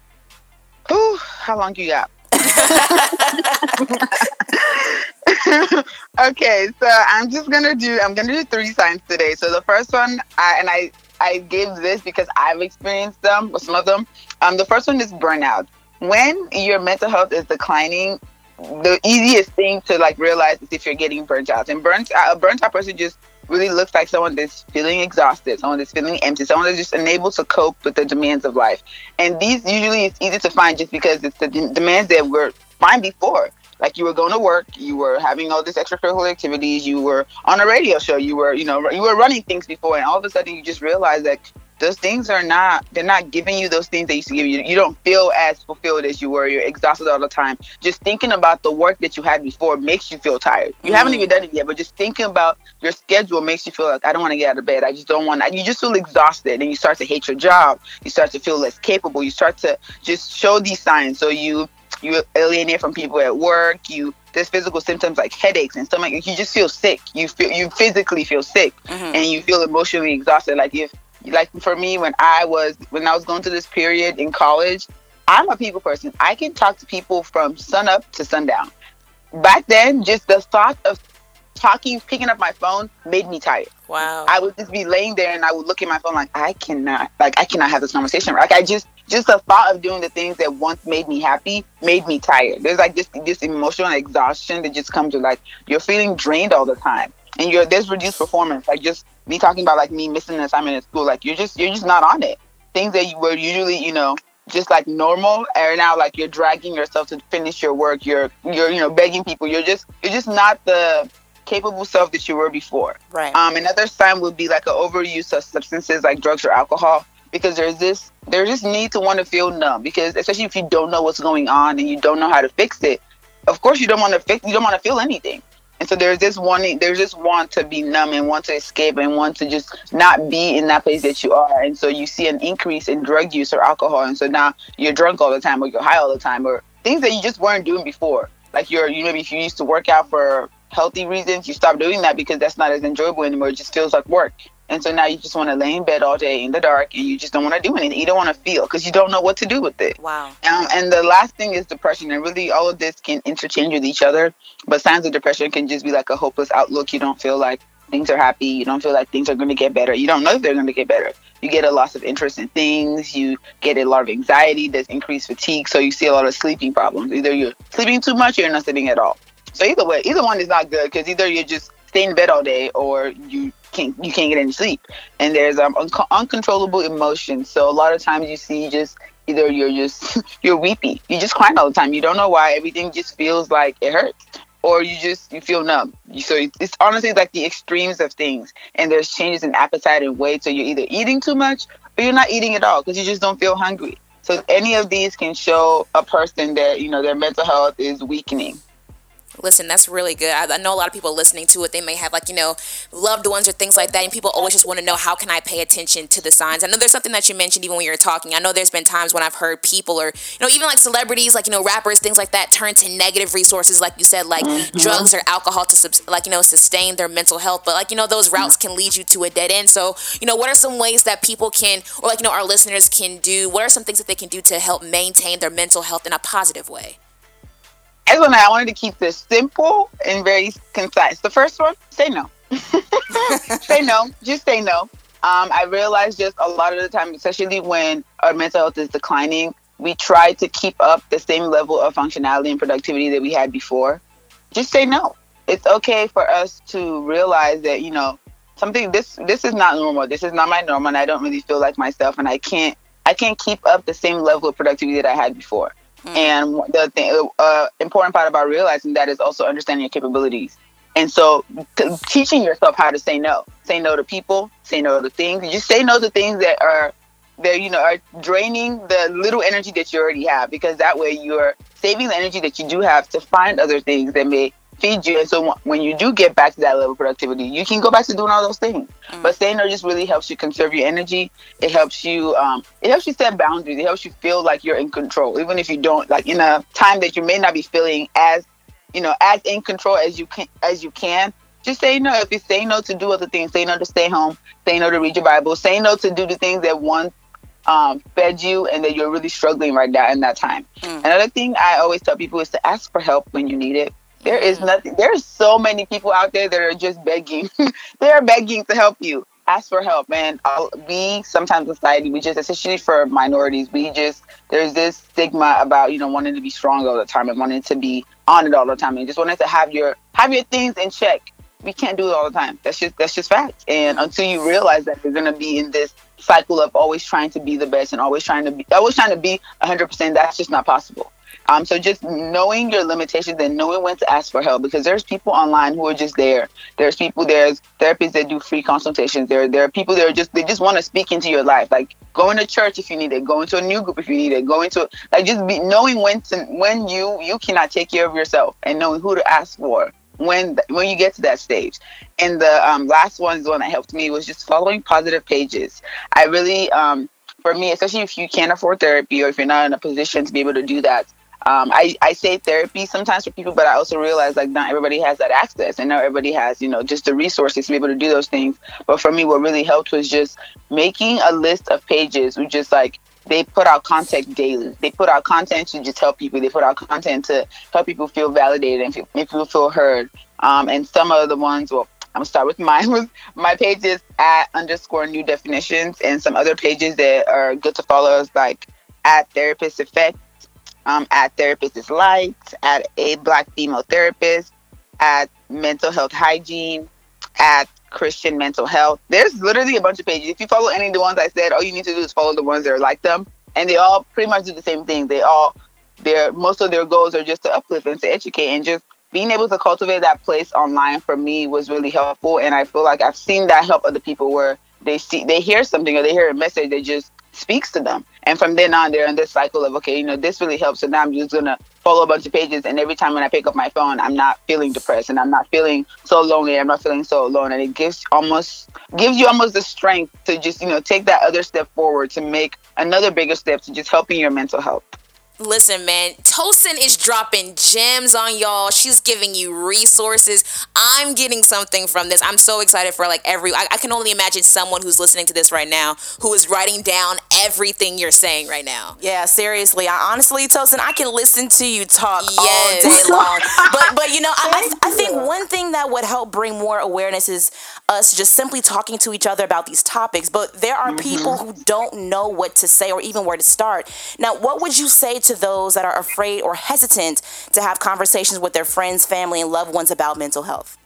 Ooh, how long you got? okay, so I'm just gonna do I'm gonna do three signs today. So the first one, I, and I I gave this because I've experienced them, some of them. Um, the first one is burnout. When your mental health is declining, the easiest thing to like realize is if you're getting burnt out. And burnt a burnt out person just really looks like someone that's feeling exhausted, someone that's feeling empty, someone that's just unable to cope with the demands of life. And these usually it's easy to find just because it's the demands that were fine before. Like you were going to work, you were having all these extracurricular activities, you were on a radio show, you were, you know, you were running things before, and all of a sudden you just realize that those things are not they're not giving you those things they used to give you. You don't feel as fulfilled as you were. You're exhausted all the time. Just thinking about the work that you had before makes you feel tired. You haven't even done it yet, but just thinking about your schedule makes you feel like I don't want to get out of bed. I just don't want. You just feel exhausted, and you start to hate your job. You start to feel less capable. You start to just show these signs. So you you alienate from people at work. You there's physical symptoms like headaches and stomach. You just feel sick. You feel you physically feel sick, Mhm. and you feel emotionally exhausted. Like if like for me when I was when I was going through this period in college, I'm a people person. I can talk to people from sun up to sundown. Back then, just the thought of talking, picking up my phone made me tired. Wow. I would just be laying there and I would look at my phone like I cannot like I cannot have this conversation. Like I just just the thought of doing the things that once made me happy made me tired. There's like this this emotional exhaustion that just comes with like you're feeling drained all the time. And you're there's reduced performance. Like just me talking about like me missing an assignment at school, like you're just you're just not on it. Things that you were usually, you know, just like normal are now like you're dragging yourself to finish your work. You're you're, you know, begging people. You're just you're just not the capable self that you were before. Right. Um, another sign would be like an overuse of substances like drugs or alcohol because there's this there's this need to want to feel numb because especially if you don't know what's going on and you don't know how to fix it, of course you don't want to fix you don't want to feel anything. And so there's this wanting there's this want to be numb and want to escape and want to just not be in that place that you are. And so you see an increase in drug use or alcohol and so now you're drunk all the time or you're high all the time or things that you just weren't doing before. Like you're you maybe if you used to work out for healthy reasons, you stop doing that because that's not as enjoyable anymore. It just feels like work. And so now you just want to lay in bed all day in the dark and you just don't want to do anything. You don't want to feel because you don't know what to do with it. Wow. Um, and the last thing is depression. And really, all of this can interchange with each other. But signs of depression can just be like a hopeless outlook. You don't feel like things are happy. You don't feel like things are going to get better. You don't know if they're going to get better. You get a loss of interest in things. You get a lot of anxiety. There's increased fatigue. So you see a lot of sleeping problems. Either you're sleeping too much or you're not sleeping at all. So either way, either one is not good because either you're just staying in bed all day or you can't you can't get any sleep. And there's um unco- uncontrollable emotions. So a lot of times you see just either you're just you're weepy, you just crying all the time. You don't know why. Everything just feels like it hurts, or you just you feel numb. So it's honestly like the extremes of things. And there's changes in appetite and weight. So you're either eating too much or you're not eating at all because you just don't feel hungry. So any of these can show a person that you know their mental health is weakening. Listen, that's really good. I, I know a lot of people listening to it. They may have like you know loved ones or things like that, and people always just want to know how can I pay attention to the signs. I know there's something that you mentioned even when you were talking. I know there's been times when I've heard people or you know even like celebrities, like you know rappers, things like that, turn to negative resources, like you said, like mm-hmm. drugs or alcohol to subs- like you know sustain their mental health. But like you know those routes can lead you to a dead end. So you know what are some ways that people can or like you know our listeners can do? What are some things that they can do to help maintain their mental health in a positive way? One, I wanted to keep this simple and very concise. The first one, say no. say no. Just say no. Um, I realize just a lot of the time, especially when our mental health is declining, we try to keep up the same level of functionality and productivity that we had before. Just say no. It's okay for us to realize that you know something. This this is not normal. This is not my normal, and I don't really feel like myself, and I can't I can't keep up the same level of productivity that I had before. And the thing, uh, important part about realizing that is also understanding your capabilities. And so, t- teaching yourself how to say no, say no to people, say no to things. You say no to things that are, that you know, are draining the little energy that you already have, because that way you're saving the energy that you do have to find other things that may feed you. And so, when you do get back to that level of productivity, you can go back to doing all those things. But saying no just really helps you conserve your energy. It helps you. Um, it helps you set boundaries. It helps you feel like you're in control, even if you don't. Like in a time that you may not be feeling as, you know, as in control as you can. As you can, just say no. If you say no to do other things, say no to stay home. Say no to read your Bible. Say no to do the things that once um, fed you and that you're really struggling right now in that time. Another thing I always tell people is to ask for help when you need it. There is nothing. There's so many people out there that are just begging. they are begging to help you. Ask for help, man. I'll- We sometimes society, we just, especially for minorities, we just there's this stigma about you know wanting to be strong all the time and wanting to be on it all the time and just wanting to have your have your things in check. We can't do it all the time. That's just that's just fact. And until you realize that you're gonna be in this cycle of always trying to be the best and always trying to be always trying to be 100%, that's just not possible. Um, so just knowing your limitations and knowing when to ask for help because there's people online who are just there. There's people there's therapists that do free consultations. There there are people that are just they just want to speak into your life. Like going to church if you need it, going to a new group if you need it, going to like just be knowing when to when you you cannot take care of yourself and knowing who to ask for when when you get to that stage. And the um, last one is the one that helped me was just following positive pages. I really um, for me, especially if you can't afford therapy or if you're not in a position to be able to do that, um, I, I say therapy sometimes for people, but I also realize like not everybody has that access and not everybody has, you know, just the resources to be able to do those things. But for me, what really helped was just making a list of pages with just like they put out content daily. They put out content to just help people. They put out content to help people feel validated and make people feel heard. Um, and some of the ones, well, I'm gonna start with mine. Was my pages at underscore new definitions, and some other pages that are good to follow is like at therapist effect, um, at therapist is light, at a black female therapist, at mental health hygiene, at Christian mental health. There's literally a bunch of pages. If you follow any of the ones I said, all you need to do is follow the ones that are like them, and they all pretty much do the same thing. They all, their most of their goals are just to uplift and to educate and just being able to cultivate that place online for me was really helpful and i feel like i've seen that help other people where they see they hear something or they hear a message that just speaks to them and from then on they're in this cycle of okay you know this really helps. So now i'm just gonna follow a bunch of pages and every time when i pick up my phone i'm not feeling depressed and i'm not feeling so lonely i'm not feeling so alone. And it gives almost gives you almost the strength to just you know take that other step forward to make another bigger step to just helping your mental health Listen, man, Tosin is dropping gems on y'all. She's giving you resources. I'm getting something from this. I'm so excited for like every. I, I, can only imagine someone who's listening to this right now who is writing down everything you're saying right now. Yeah, seriously. I, honestly, Tosin, I can listen to you talk yes. all day long. but but you know, I, I, I think one thing that would help bring more awareness is us just simply talking to each other about these topics. But there are mm-hmm. people who don't know what to say or even where to start. Now, what would you say to those that are afraid or hesitant to have conversations with their friends, family, and loved ones about mental health?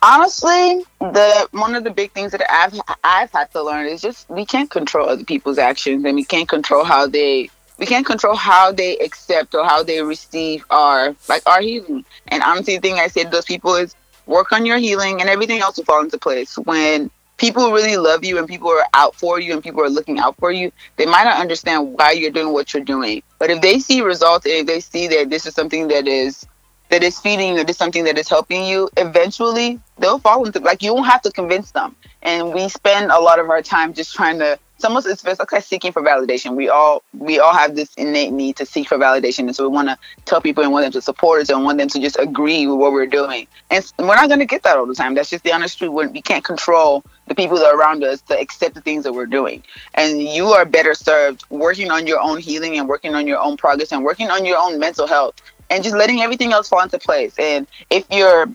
Honestly, the one of the big things that I've I've had to learn is just we can't control other people's actions and we can't control how they we can't control how they accept or how they receive our like our healing. And honestly, the thing I say to those people is work on your healing and everything else will fall into place. When people really love you and people are out for you and people are looking out for you, they might not understand why you're doing what you're doing. But if they see results and if they see that this is something that is that is feeding you, this is something that is helping you, eventually they'll fall into like you won't have to convince them. And we spend a lot of our time just trying to it's almost it's, it's like seeking for validation. We all we all have this innate need to seek for validation, and so we want to tell people and want them to support us and want them to just agree with what we're doing. And we're not going to get that all the time. That's just the honest truth. we can't control the people that are around us to accept the things that we're doing. And you are better served working on your own healing and working on your own progress and working on your own mental health and just letting everything else fall into place. And if you're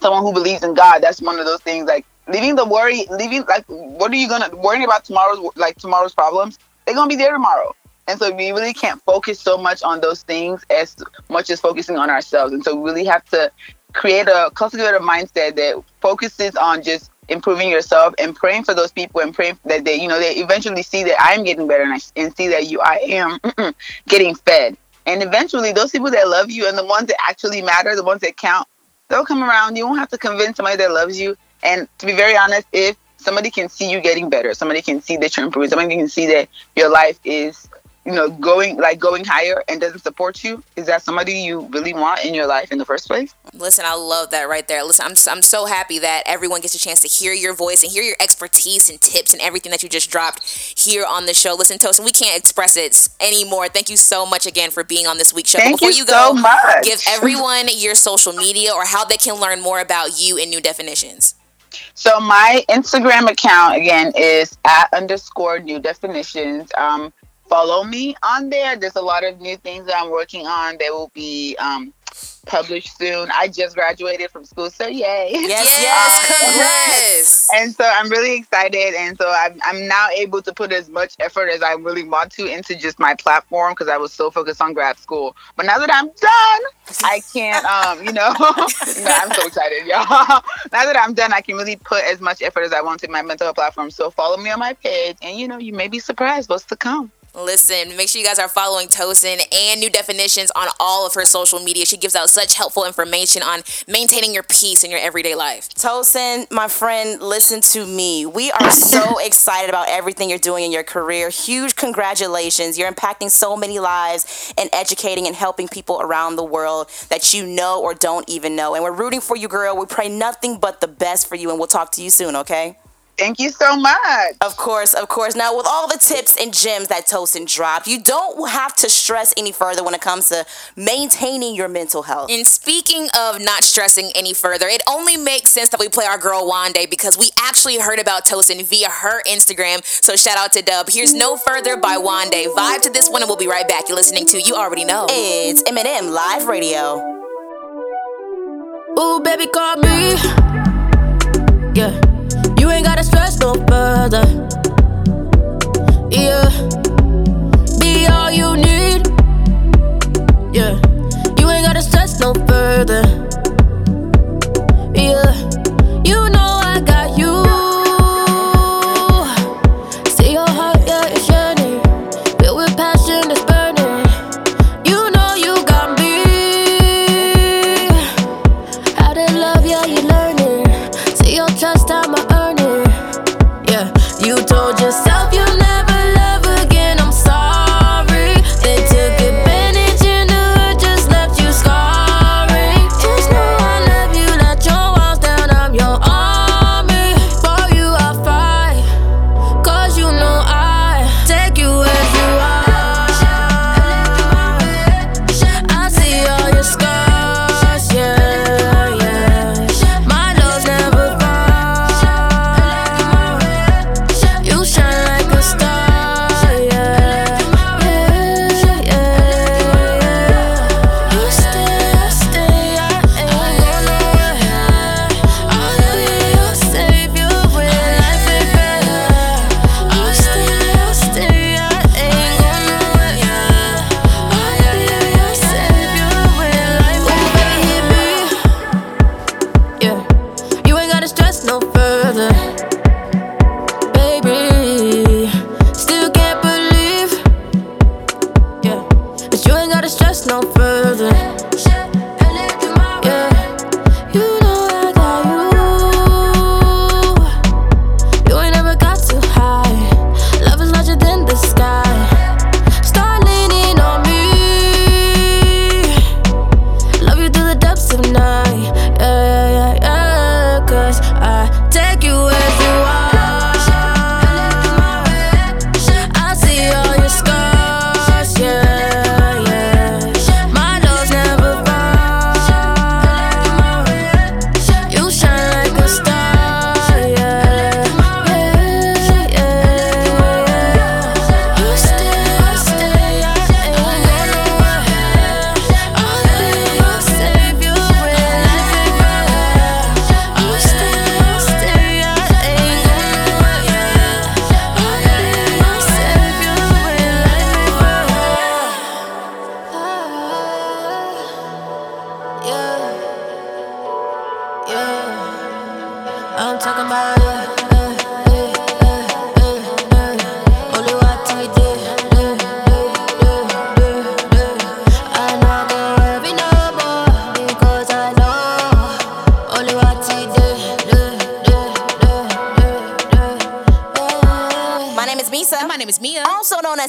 someone who believes in God, that's one of those things like leaving the worry, leaving like, what are you gonna worrying about tomorrow's like tomorrow's problems? They're gonna be there tomorrow, and so we really can't focus so much on those things as much as focusing on ourselves. And so we really have to create a cultivate a mindset that focuses on just improving yourself and praying for those people and praying that they, you know, they eventually see that I'm getting better and, I, and see that you, I am getting fed. And eventually, those people that love you and the ones that actually matter, the ones that count, they'll come around. You won't have to convince somebody that loves you and to be very honest, if somebody can see you getting better, somebody can see that you're improving, somebody can see that your life is, you know, going like going higher and doesn't support you, is that somebody you really want in your life in the first place? Listen, I love that right there. Listen, I'm, I'm so happy that everyone gets a chance to hear your voice and hear your expertise and tips and everything that you just dropped here on the show. Listen, Tosin, we can't express it anymore. Thank you so much again for being on this week's show. Thank Before you, you go, so much. give everyone your social media or how they can learn more about you and New Definitions. So my Instagram account again is at underscore new definitions. Um, follow me on there. There's a lot of new things that I'm working on. They will be um, published soon. I just graduated from school, so yay! Yes, yes, congrats! and so I'm really excited, and so I'm, I'm now able to put as much effort as I really want to into just my platform because I was so focused on grad school. But now that I'm done, I can't, um, you know, I'm so excited, y'all. now that I'm done, I can really put as much effort as I want to my mental health platform. So follow me on my page, and you know, you may be surprised what's to come. Listen, make sure you guys are following Tosin and New Definitions on all of her social media. She gives out such helpful information on maintaining your peace in your everyday life. Tosin, my friend, listen to me. We are so excited about everything you're doing in your career. Huge congratulations. You're impacting so many lives and educating and helping people around the world that you know or don't even know. And we're rooting for you, girl. We pray nothing but the best for you, and we'll talk to you soon, okay? Thank you so much. Of course, of course. Now, with all the tips and gems that Tosin dropped, you don't have to stress any further when it comes to maintaining your mental health. And speaking of not stressing any further, it only makes sense that we play our girl Wande because we actually heard about Tosin via her Instagram. So shout out to Dub. Here's No Further by Wande. Vibe to this one and we'll be right back. You're listening to You Already Know. It's M&M Live Radio. Ooh, baby, call me. Yeah. You ain't gotta stress no further. Yeah. Be all you need. Yeah. You ain't gotta stress no further. Yeah. You know you told yourself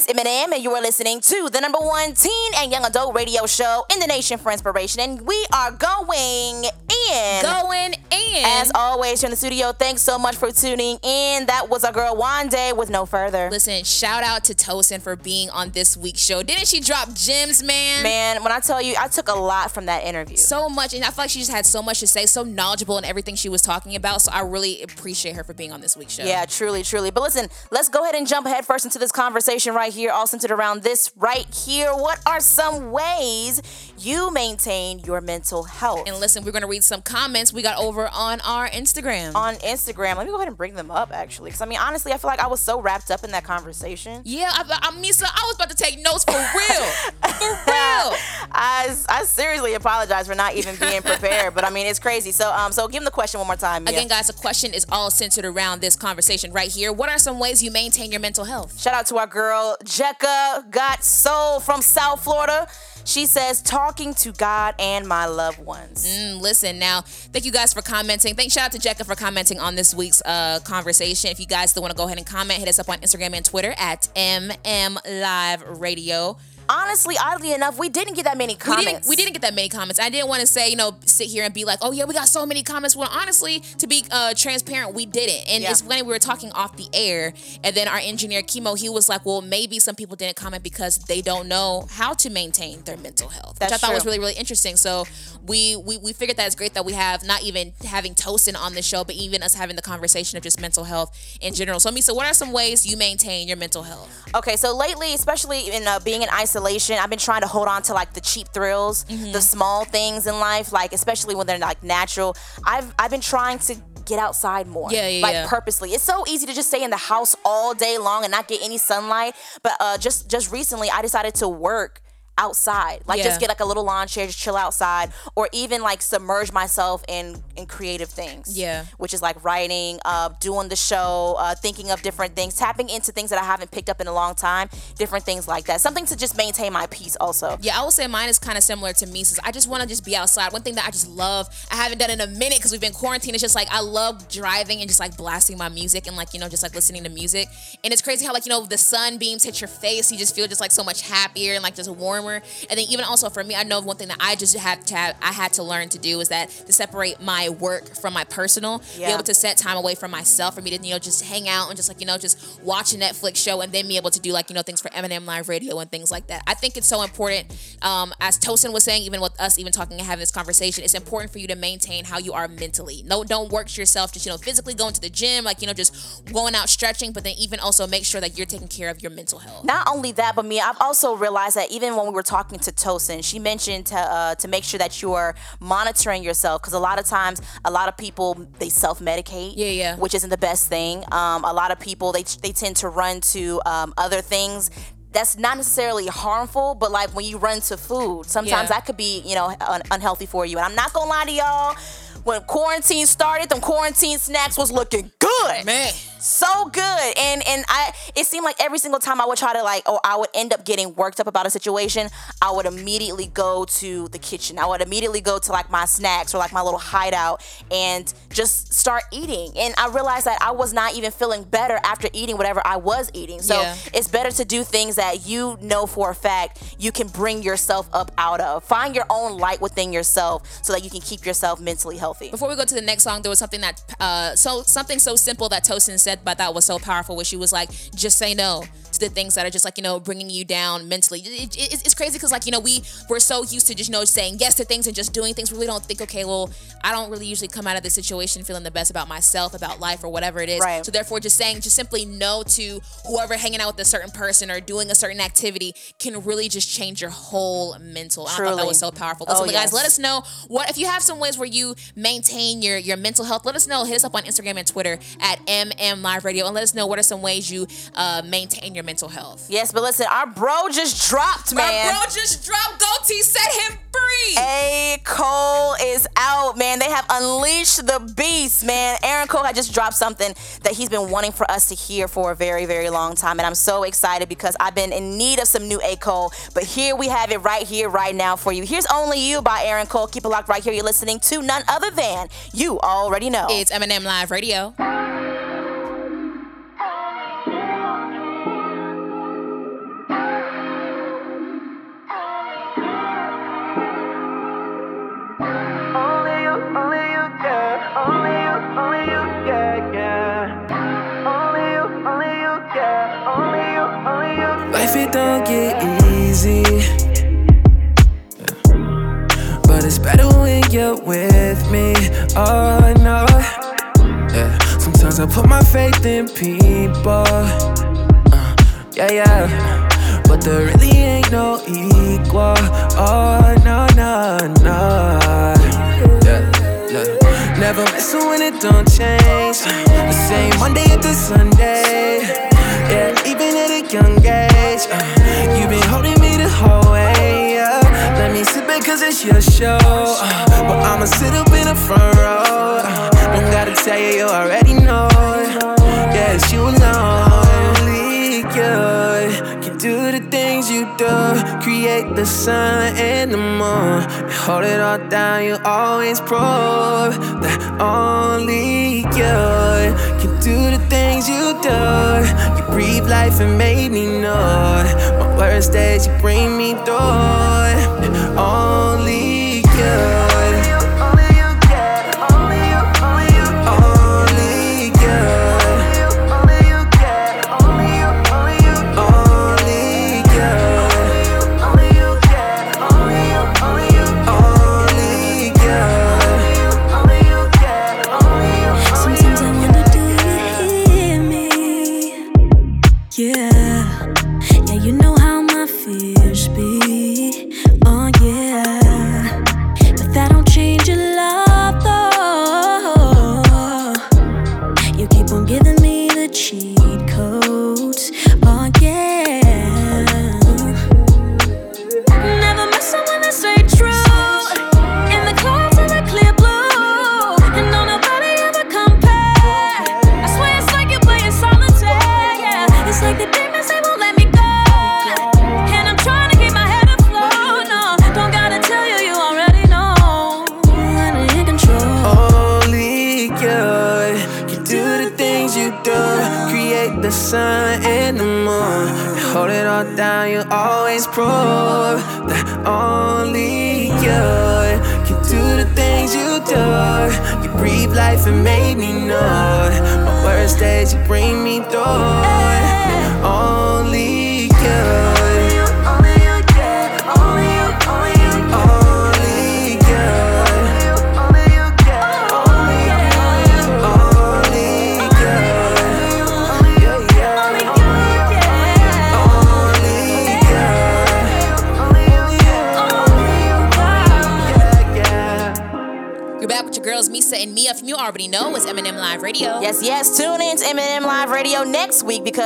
Known M&M, and you are listening to the number one teen and young adult radio show in the nation for inspiration. And we are going in. Going in. As always, here in the studio, thanks so much for tuning in. That was our girl Wande with no further. Listen, shout out to Tosin for being on this week's show. Didn't she drop gems, man? Man, when I tell you, I took a lot from that interview. So much, and I feel like she just had so much to say, so knowledgeable in everything she was talking about. So I really appreciate her for being on this week's show. Yeah, truly, truly. But listen, let's go ahead and jump ahead first into this conversation right here, all centered around this right here. What are some ways you maintain your mental health? And listen, we're gonna read some comments we got over on our Instagram. On Instagram, let me go ahead and bring them up actually, because I mean, honestly, I feel like I was so wrapped up in that conversation. Yeah, I, I, Meesa, I was about to take notes for real, for real. I, I seriously apologize for not even being prepared, but I mean, it's crazy. So, um, so give them the question one more time. Meah. Again, guys, the question is all centered around this conversation right here. What are some ways you maintain your mental health? Shout out to our girl Jekka Got Soul from South Florida. She says, talking to God and my loved ones. Mm, listen, now, thank you guys for commenting. Thanks, shout out to Jekka for commenting on this week's uh, conversation. If you guys still want to go ahead and comment, hit us up on Instagram and Twitter at MM Live Radio. Honestly, oddly enough, we didn't get that many We comments. didn't, we didn't get that many comments. I didn't want to say, you know, sit here and be like, oh yeah, we got so many comments. Well, honestly, to be uh, transparent, we didn't. And Yeah. it's when we were talking off the air, and then our engineer Chemo, he was like, well, maybe some people didn't comment because they don't know how to maintain their mental health, which I That's thought was really really interesting. So we we we figured that it's great that we have not even having Tosin on the show, but even us having the conversation of just mental health in general. So Meesa, what are some ways you maintain your mental health? Okay, so lately, especially in uh, being in isolation, I've been trying to hold on to like the cheap thrills, Mm-hmm. the small things in life, like especially when they're like natural. I've I've been trying to get outside more, Yeah, yeah, like yeah. purposely. It's so easy to just stay in the house all day long and not get any sunlight. But uh, just just recently, I decided to work outside like Yeah. just get like a little lawn chair just chill outside or even like submerge myself in in creative things Yeah. which is like writing, uh, doing the show, uh, thinking of different things, tapping into things that I haven't picked up in a long time, different things like that. Something to just maintain my peace also. Yeah, I would say mine is kind of similar to me. Since I just want to just be outside. One thing that I just love, I haven't done in a minute because we've been quarantined. It's just like I love driving and just like blasting my music and like you know just like listening to music. And it's crazy how like you know the sun beams hit your face, you just feel just like so much happier and like just warmer. And then even also for me, I know one thing that I just had to have, I had to learn to do is that to separate my work from my personal, be able to set time away from myself for me to you know just hang out and just like you know just watch a Netflix show and then be able to do like you know things for M&M Live Radio and things like that. I think it's so important. Um, as Tosin was saying, even with us even talking and having this conversation, it's important for you to maintain how you are mentally. No, don't work yourself. Just you know physically going to the gym, like you know just going out stretching, but then even also make sure that you're taking care of your mental health. Not only that, but me, I've also realized that even when we were talking to Tosin, she mentioned to uh, to make sure that you're monitoring yourself because a lot of times, a lot of people they self medicate, Yeah, yeah. which isn't the best thing. Um, a lot of people they they tend to run to um, other things. That's not necessarily harmful, but like when you run to food, sometimes Yeah. that could be, you know, un- unhealthy for you. And I'm not gonna lie to y'all, when quarantine started, them quarantine snacks was looking good Man. So good. And and i it seemed like every single time i would try to like or i would end up getting worked up about a situation i would immediately go to the kitchen. I would immediately go to like my snacks or like my little hideout and just start eating. And i realized that i was not even feeling better after eating whatever i was eating. So Yeah. it's better to do things that you know for a fact you can bring yourself up out of. Find your own light within yourself so that you can keep yourself mentally healthy. Before we go to the next song, there was something that uh so something so simple that Tosin said, but that was so powerful. Where she was like, "Just say no the things that are just like you know bringing you down mentally." It, it- it's, crazy because like you know we we're so used to just you know saying yes to things and just doing things. We really don't think, okay, well, I don't really usually come out of this situation feeling the best about myself, about life, or whatever it is. Right. So therefore, just saying just simply no to whoever hanging out with a certain person or doing a certain activity can really just change your whole mental. And I thought that was so powerful. Oh, Listen, guys, let us know what if you have some ways where you maintain your your mental health. Let us know. Hit us up on Instagram and Twitter at MM Live Radio and let us know what are some ways you uh, maintain your mental health. yes but listen our bro just dropped man Our bro just dropped Goatee, set him free. A. Cole is out, man. They have unleashed the beast, man. Aaron Cole had just dropped something that he's been wanting for us to hear for a very, very long time. And I'm so excited because I've been in need of some new A. Cole. But here we have it right here, right now for you. Here's Only You by Aaron Cole. Keep it locked right here. You're listening to none other than You Already Know. It's M&M Live Radio. I'ma sit up in the front row. Don't gotta tell you, you already know. It's you alone. Only you can do the things you do. Create the sun and the moon. Hold it all down, you always prove that only you can do the things things you do. You breathe life and made me know. My worst days, you bring me through. Only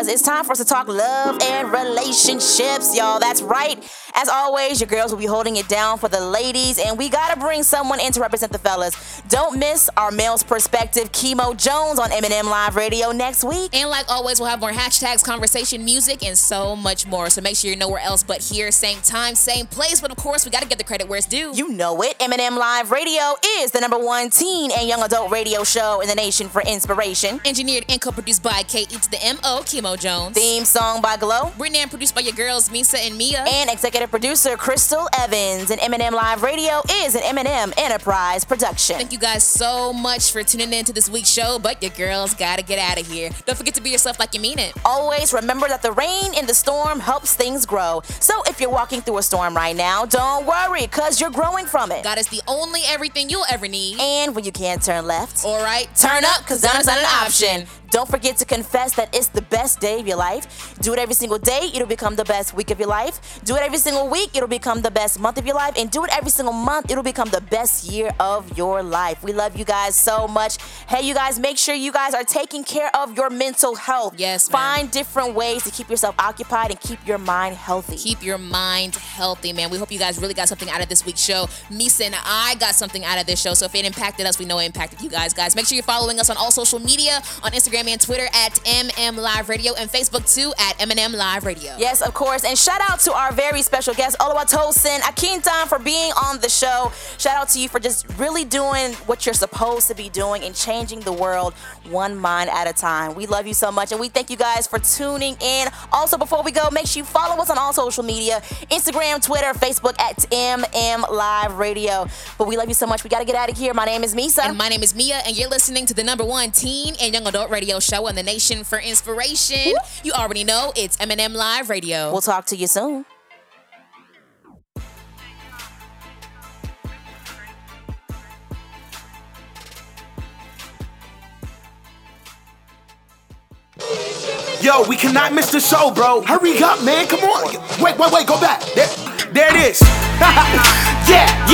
because it's time for us to talk love and relationships, y'all. That's right. As always, your girls will be holding it down for the ladies, and we gotta bring someone in to represent the fellas. Don't miss our male's perspective, Kemo Jones, on M&M Live Radio next week. And like always, we'll have more hashtags, conversation, music, and so much more. So make sure you're nowhere else but here, same time, same place. But of course, we gotta get the credit where it's due. You know it. M&M Live Radio is the number one teen and young adult radio show in the nation for inspiration. Engineered and co-produced by K E to the M O, Kemo Jones. Theme song by Glow. Written and produced by your girls, Meesa and Meah. And executive producer Crystal Evans. And M&M Live Radio is an M&M Enterprise production. Thank you guys so much for tuning in to this week's show, but your girls gotta get out of here. Don't forget to be yourself like you mean it. Always remember that the rain in the storm helps things grow. So if you're walking through a storm right now, don't worry, because you're growing from it. God is the only everything you'll ever need. And when you can't turn left, all right, turn up, because down is not an option. Don't forget to confess that it's the best day of your life. Do it every single day, it'll become the best week of your life. Do it every single week, it'll become the best month of your life. And do it every single month, it'll become the best year of your life. We love you guys so much. Hey, you guys, make sure you guys are taking care of your mental health. Yes, Find different ways to keep yourself occupied and keep your mind healthy. Keep your mind healthy, man. We hope you guys really got something out of this week's show. Meesa and I got something out of this show. So if it impacted us, we know it impacted you guys. Guys, make sure you're following us on all social media on Instagram and Twitter at MM Live Radio and Facebook too at M&M Live Radio. Yes, of course. And shout out to our very special guest, Oluwatosin Akintan, for being on the show. Shout out to you for just really doing what you're supposed to be doing and changing the world one mind at a time. We love you so much and we thank you guys for tuning in. Also, before we go, make sure you follow us on all social media Instagram, Twitter, Facebook at MM Live Radio. But we love you so much. We got to get out of here. My name is Meesa. And my name is Meah, and you're listening to the number one teen and young adult radio show in the nation for inspiration. You already know it's M&M Live Radio. We'll talk to you soon. Yo, we cannot miss the show, bro. Hurry up, man. Come on. Wait, wait, wait. Go back. There, there it is. yeah, yeah, yeah,